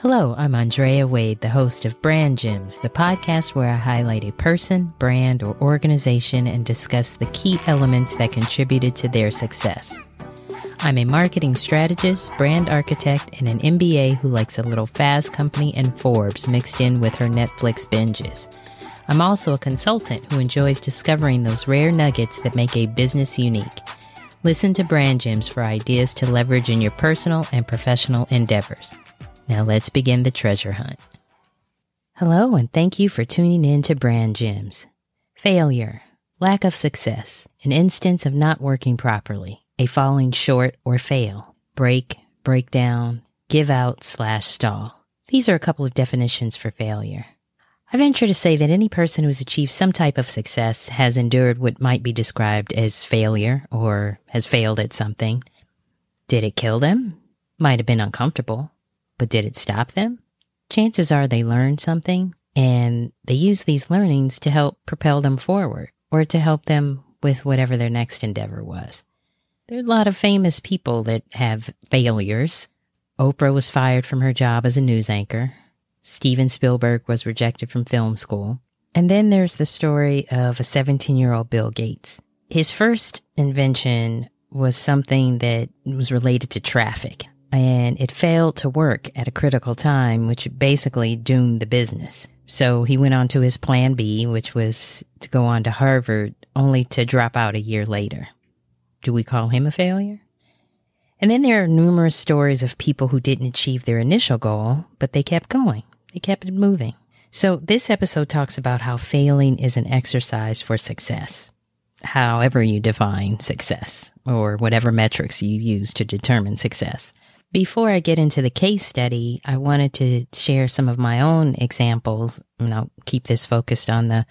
Hello, I'm Andrea Wade, the host of Brand Gems, the podcast where I highlight a person, brand, or organization and discuss the key elements that contributed to their success. I'm a marketing strategist, brand architect, and an MBA who likes a little Fast Company and Forbes mixed in with her Netflix binges. I'm also a consultant who enjoys discovering those rare nuggets that make a business unique. Listen to Brand Gems for ideas to leverage in your personal and professional endeavors. Now let's begin the treasure hunt. Hello, and thank you for tuning in to Brand Gems. Failure, lack of success, an instance of not working properly, a falling short or fail, break, breakdown, give out slash stall. These are a couple of definitions for failure. I venture to say that any person who has achieved some type of success has endured what might be described as failure or has failed at something. Did it kill them? Might have been uncomfortable. But did it stop them? Chances are they learned something and they use these learnings to help propel them forward or to help them with whatever their next endeavor was. There are a lot of famous people that have failures. Oprah was fired from her job as a news anchor. Steven Spielberg was rejected from film school. And then there's the story of a 17 year old Bill Gates. His first invention was something that was related to traffic and it failed to work at a critical time, which basically doomed the business. So he went on to his plan B, which was to go on to Harvard, only to drop out a year later. Do we call him a failure? And then there are numerous stories of people who didn't achieve their initial goal, but they kept going. They kept it moving. So this episode talks about how failing is an exercise for success, however you define success, or whatever metrics you use to determine success. Before I get into the case study, I wanted to share some of my own examples, and I'll keep this focused on the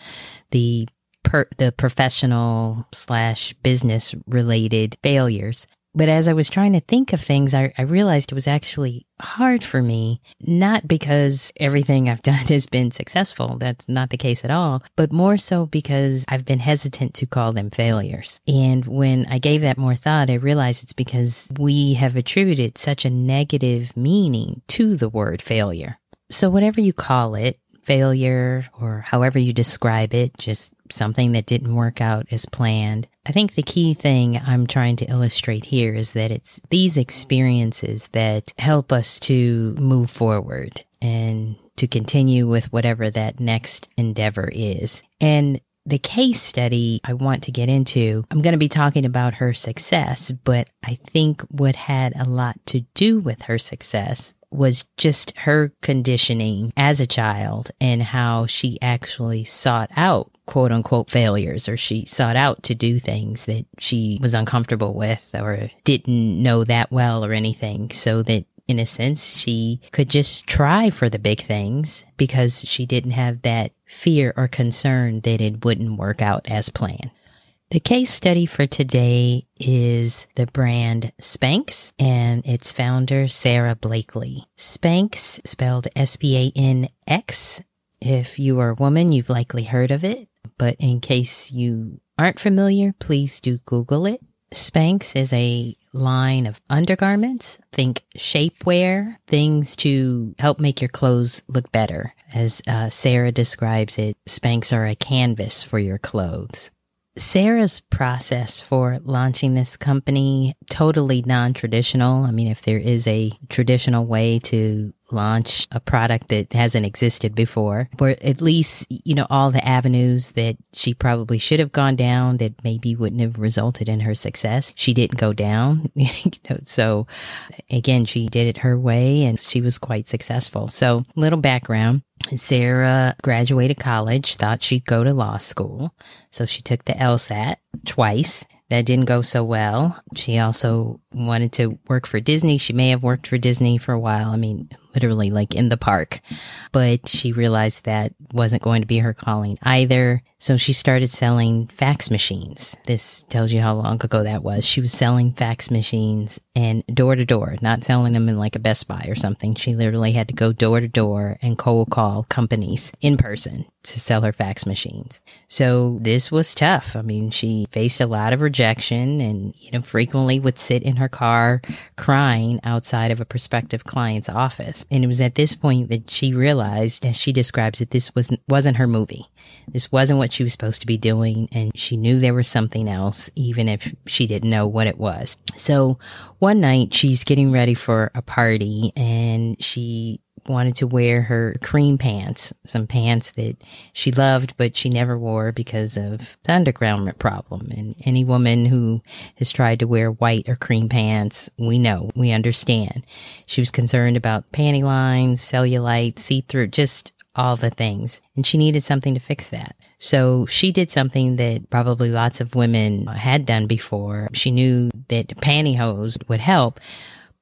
the per, the professional slash business related failures. But as I was trying to think of things, I, I, realized it was actually hard for me, not because everything I've done has been successful. That's not the case at all, but more so because I've been hesitant to call them failures. And when I gave that more thought, I realized it's because we have attributed such a negative meaning to the word failure. So whatever you call it, failure or however you describe it, just something that didn't work out as planned. I think the key thing I'm trying to illustrate here is that it's these experiences that help us to move forward and to continue with whatever that next endeavor is. And the case study I want to get into, I'm going to be talking about her success, but I think what had a lot to do with her success was just her conditioning as a child and how she actually sought out quote unquote failures or she sought out to do things that she was uncomfortable with or didn't know that well or anything. So that in a sense she could just try for the big things because she didn't have that fear or concern that it wouldn't work out as planned. The case study for today is the brand Spanx and its founder, Sara Blakely. Spanx, spelled S P A N X. If you are a woman, you've likely heard of it, but in case you aren't familiar, please do Google it. Spanx is a line of undergarments. Think shapewear, things to help make your clothes look better. As uh, Sara describes it, Spanx are a canvas for your clothes. Sara's process for launching this company totally non-traditional. I mean, if there is a traditional way to launch a product that hasn't existed before, or at least, you know, all the avenues that she probably should have gone down that maybe wouldn't have resulted in her success. She didn't go down. you know, so again, she did it her way and she was quite successful. So little background. Sara graduated college, thought she'd go to law school. So she took the LSAT twice that didn't go so well. She also wanted to work for Disney. She may have worked for Disney for a while. I mean, literally like in the park, but she realized that wasn't going to be her calling either. So she started selling fax machines. This tells you how long ago that was. She was selling fax machines and door to door, not selling them in like a Best Buy or something. She literally had to go door to door and cold call companies in person to sell her fax machines. So this was tough. I mean, she faced a lot of rejection and, you know, frequently would sit in her car crying outside of a prospective client's office And it was at this point that she realized, as she describes it, this wasn't, wasn't her movie. This wasn't what she was supposed to be doing. And she knew there was something else, even if she didn't know what it was. So one night she's getting ready for a party and she wanted to wear her cream pants, some pants that she loved, but she never wore because of the undergarment problem. And any woman who has tried to wear white or cream pants, we know, we understand. She was concerned about panty lines, cellulite, see through, just all the things. And she needed something to fix that. So she did something that probably lots of women had done before. She knew that pantyhose would help,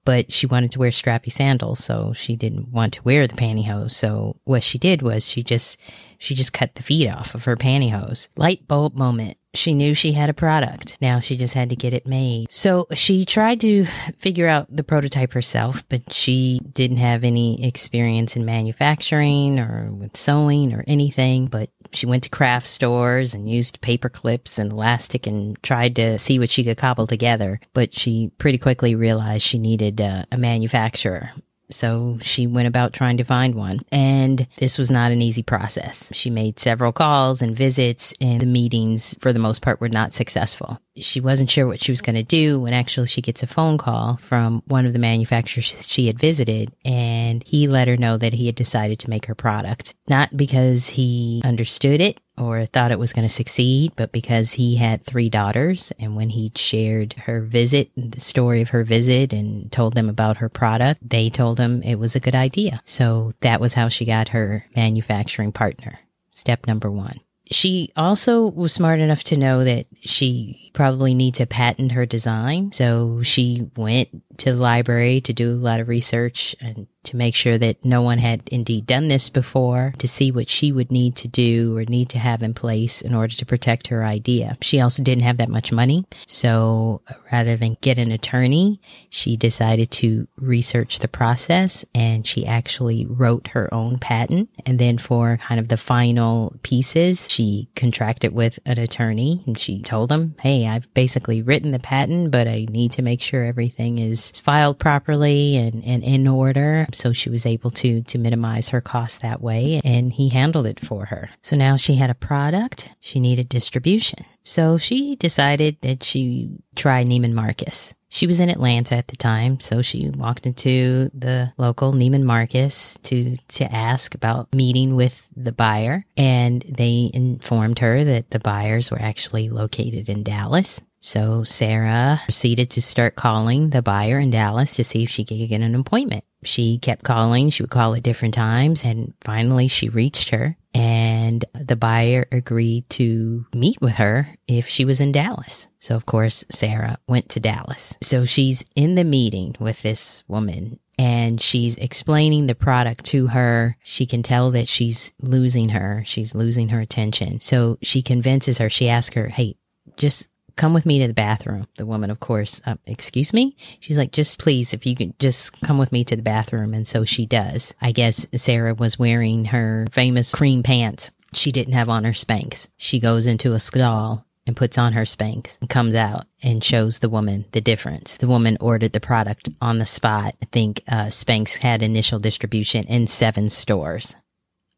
but she wanted to wear strappy sandals, so she didn't want to wear the pantyhose. So what she did was she just she just cut the feet off of her pantyhose. Light bulb moment. She knew she had a product. Now she just had to get it made. So she tried to figure out the prototype herself, but she didn't have any experience in manufacturing or with sewing or anything. But she went to craft stores and used paper clips and elastic and tried to see what she could cobble together. But she pretty quickly realized she needed uh, a manufacturer so she went about trying to find one. And this was not an easy process. She made several calls and visits, and the meetings, for the most part, were not successful. She wasn't sure what she was going to do when actually she gets a phone call from one of the manufacturers she had visited, and he let her know that he had decided to make her product. Not because he understood it or thought it was going to succeed, but because he had three daughters. And when he shared her visit, the story of her visit, and told them about her product, they told him it was a good idea. So that was how she got her manufacturing partner. Step number one. She also was smart enough to know that she probably needs to patent her design. So she went to the library to do a lot of research and to make sure that no one had indeed done this before, to see what she would need to do or need to have in place in order to protect her idea. She also didn't have that much money. So rather than get an attorney, she decided to research the process and she actually wrote her own patent. And then for kind of the final pieces, she contracted with an attorney and she told him, Hey, I've basically written the patent, but I need to make sure everything is filed properly and, and in order. So she was able to, to minimize her costs that way and he handled it for her. So now she had a product. She needed distribution. So she decided that she try Neiman Marcus. She was in Atlanta at the time, so she walked into the local Neiman Marcus to to ask about meeting with the buyer, and they informed her that the buyers were actually located in Dallas. So Sara proceeded to start calling the buyer in Dallas to see if she could get an appointment. She kept calling, she would call at different times, and finally she reached her and the buyer agreed to meet with her if she was in Dallas. So, of course, Sara went to Dallas. So she's in the meeting with this woman and she's explaining the product to her. She can tell that she's losing her. She's losing her attention. So she convinces her. She asks her, Hey, just come with me to the bathroom. The woman, of course, uh, excuse me? She's like, just please, if you could just come with me to the bathroom. And so she does. I guess Sara was wearing her famous cream pants. She didn't have on her Spanx. She goes into a stall and puts on her Spanx and comes out and shows the woman the difference. The woman ordered the product on the spot. I think uh, Spanx had initial distribution in seven stores.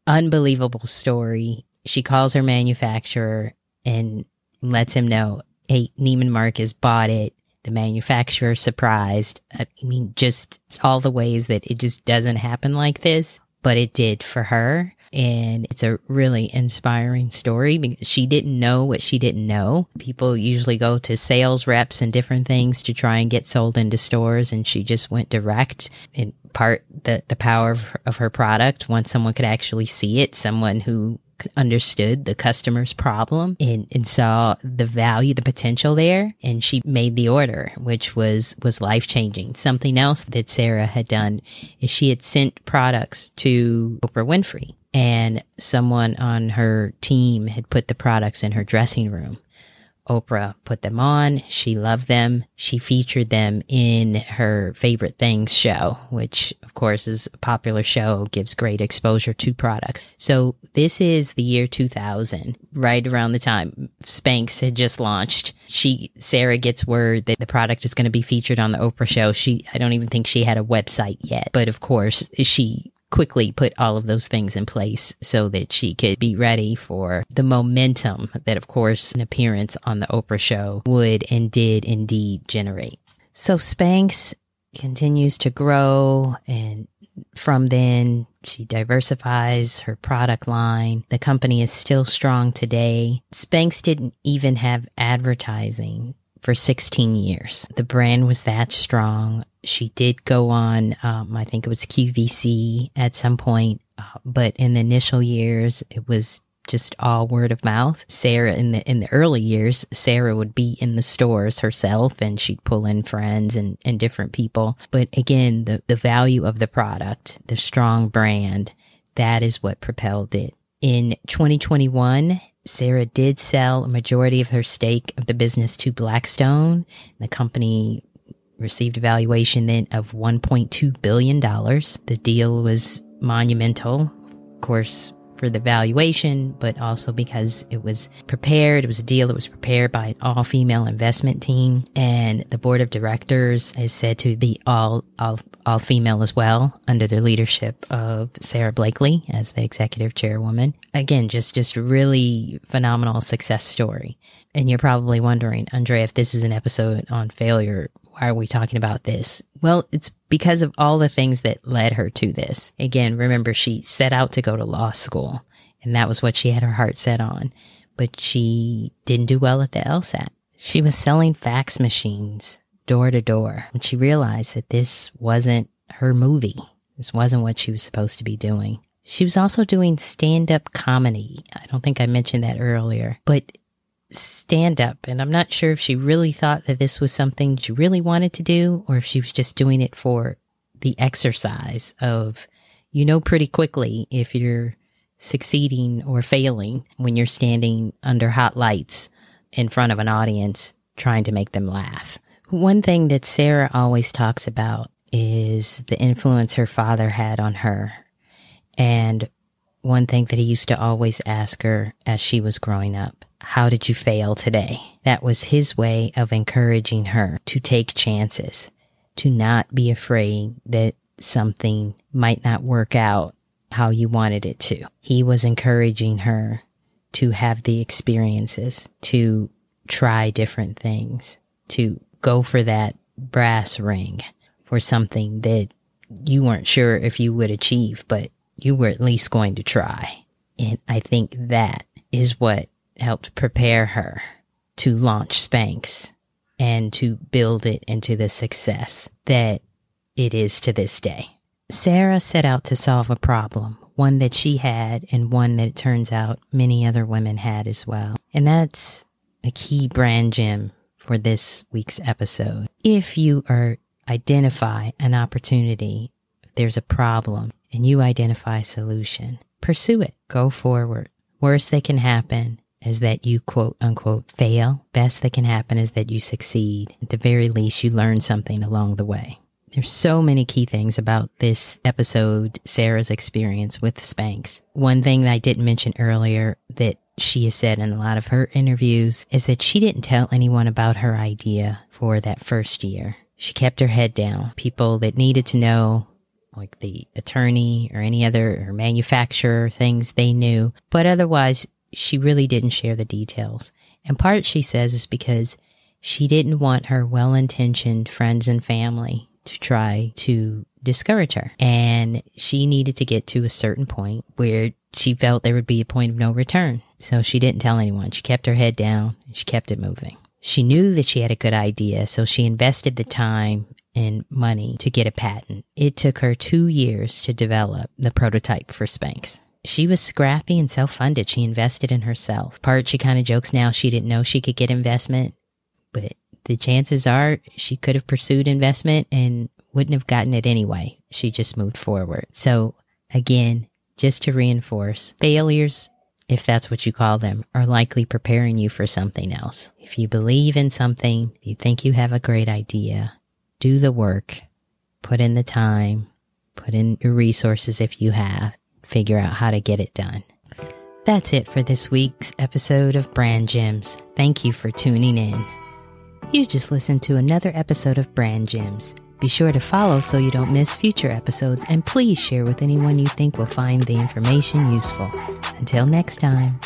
Unbelievable story. She calls her manufacturer and lets him know hey, Neiman Marcus bought it. The manufacturer surprised. I mean, just all the ways that it just doesn't happen like this, but it did for her. And it's a really inspiring story because she didn't know what she didn't know. People usually go to sales reps and different things to try and get sold into stores. And she just went direct in part the, the power of of her product. Once someone could actually see it, someone who understood the customer's problem and, and saw the value, the potential there. And she made the order, which was, was life changing. Something else that Sara had done is she had sent products to Oprah Winfrey and someone on her team had put the products in her dressing room. Oprah put them on. She loved them. She featured them in her favorite things show, which of course is a popular show, gives great exposure to products. So this is the year 2000, right around the time Spanx had just launched. She, Sara gets word that the product is going to be featured on the Oprah show. She, I don't even think she had a website yet, but of course she quickly put all of those things in place so that she could be ready for the momentum that, of course, an appearance on the Oprah show would and did indeed generate. So Spanx continues to grow and from then she diversifies her product line. The company is still strong today. Spanx didn't even have advertising for 16 years. The brand was that strong. She did go on, um, I think it was QVC at some point, uh, but in the initial years, it was just all word of mouth. Sara in the in the early years, Sara would be in the stores herself and she'd pull in friends and, and different people. But again, the, the value of the product, the strong brand, that is what propelled it. In 2021, Sara did sell a majority of her stake of the business to Blackstone. The company received a valuation then of $1.2 billion. The deal was monumental, of course, for the valuation, but also because it was prepared. It was a deal that was prepared by an all female investment team. And the board of directors is said to be all, all, all female as well under the leadership of Sara Blakely as the executive chairwoman. Again, just, just really phenomenal success story. And you're probably wondering, Andre, if this is an episode on failure, why are we talking about this? Well, it's because of all the things that led her to this. Again, remember, she set out to go to law school, and that was what she had her heart set on. But she didn't do well at the LSAT. She was selling fax machines door to door, and she realized that this wasn't her movie. This wasn't what she was supposed to be doing. She was also doing stand up comedy. I don't think I mentioned that earlier, but stand up. And I'm not sure if she really thought that this was something she really wanted to do or if she was just doing it for the exercise of, you know, pretty quickly if you're succeeding or failing when you're standing under hot lights in front of an audience trying to make them laugh. One thing that Sara always talks about is the influence her father had on her. And one thing that he used to always ask her as she was growing up how did you fail today? That was his way of encouraging her to take chances, to not be afraid that something might not work out how you wanted it to. He was encouraging her to have the experiences, to try different things, to go for that brass ring for something that you weren't sure if you would achieve, but you were at least going to try. And I think that is what helped prepare her to launch Spanx and to build it into the success that it is to this day. Sara set out to solve a problem, one that she had and one that it turns out many other women had as well. And that's a key brand gem for this week's episode. If you are identify an opportunity, there's a problem and you identify a solution, pursue it. Go forward. Worst that can happen is that you quote unquote fail. Best that can happen is that you succeed. At the very least, you learn something along the way. There's so many key things about this episode, Sara's experience with Spanx. One thing that I didn't mention earlier that she has said in a lot of her interviews is that she didn't tell anyone about her idea for that first year. She kept her head down. People that needed to know, like the attorney or any other or manufacturer, things they knew. But otherwise, she really didn't share the details. And part, she says, is because she didn't want her well intentioned friends and family to try to discourage her. And she needed to get to a certain point where she felt there would be a point of no return. So she didn't tell anyone. She kept her head down and she kept it moving. She knew that she had a good idea, so she invested the time and money to get a patent. It took her two years to develop the prototype for Spanx she was scrappy and self funded. She invested in herself. Part she kind of jokes now she didn't know she could get investment, but the chances are she could have pursued investment and wouldn't have gotten it anyway. She just moved forward. So, again, just to reinforce failures if that's what you call them, are likely preparing you for something else. If you believe in something, you think you have a great idea, do the work, put in the time, put in your resources if you have, figure out how to get it done. That's it for this week's episode of Brand Gems. Thank you for tuning in. You just listened to another episode of Brand Gems. Be sure to follow so you don't miss future episodes and please share with anyone you think will find the information useful. Until next time.